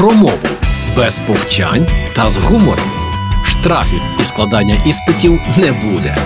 про мову без повчань та з гумором. Штрафів і складання іспитів не буде.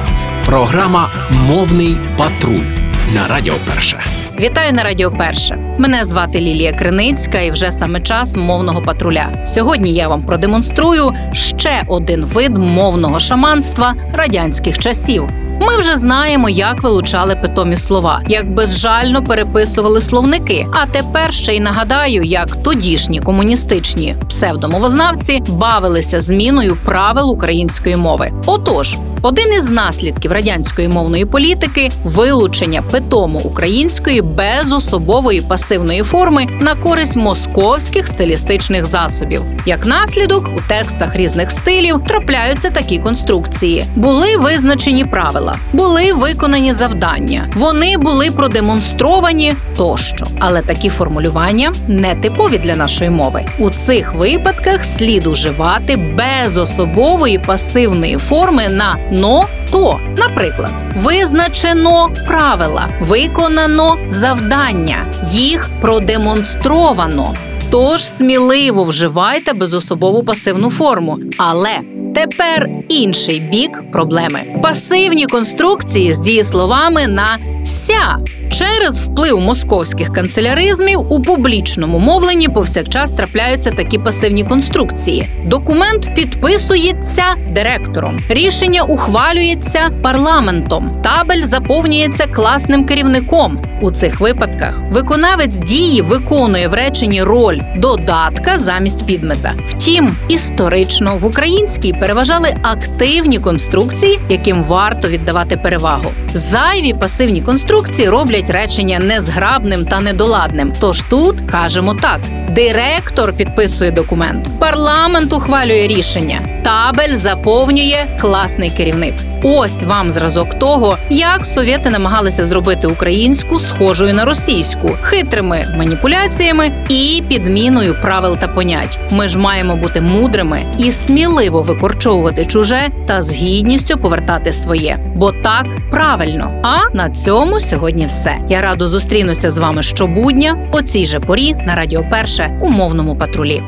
Програма Мовний патруль на Радіо Перше. Вітаю на Радіо Перше. Мене звати Лілія Криницька, і вже саме час мовного патруля. Сьогодні я вам продемонструю ще один вид мовного шаманства радянських часів. Ми вже знаємо, як вилучали питомі слова, як безжально переписували словники. А тепер ще й нагадаю, як тодішні комуністичні псевдомовознавці бавилися зміною правил української мови. Отож, один із наслідків радянської мовної політики вилучення питому української без особової пасивної форми на користь московських стилістичних засобів. Як наслідок, у текстах різних стилів трапляються такі конструкції. Були визначені правила, були виконані завдання, вони були продемонстровані тощо. Але такі формулювання не типові для нашої мови. У цих випадках слід уживати без особової пасивної форми на но то. Наприклад, визначено правила, виконано завдання, їх продемонстровано. Тож сміливо вживайте безособову пасивну форму. Але тепер інший бік проблеми: пасивні конструкції з дієсловами на ся. Через вплив московських канцеляризмів у публічному мовленні повсякчас трапляються такі пасивні конструкції. Документ підписується директором, рішення ухвалюється парламентом, табель заповнюється класним керівником. У цих випадках виконавець дії виконує в реченні роль додатка замість підмета. Втім, історично в українській переважали активні конструкції, яким варто віддавати перевагу. Зайві пасивні конструкції роблять речення незграбним та недоладним. Тож тут кажемо так: директор підписує документ, парламент ухвалює рішення, табель заповнює класний керівник. Ось вам зразок того, як совєти намагалися зробити українську схожою на російську хитрими маніпуляціями і підміною правил та понять. Ми ж маємо бути мудрими і сміливо викорчовувати чуже та з гідністю повертати своє, бо так правильно. А на цьому сьогодні все. Я радо зустрінуся з вами щобудня о цій же порі на Радіо Перше у мовному патрулі.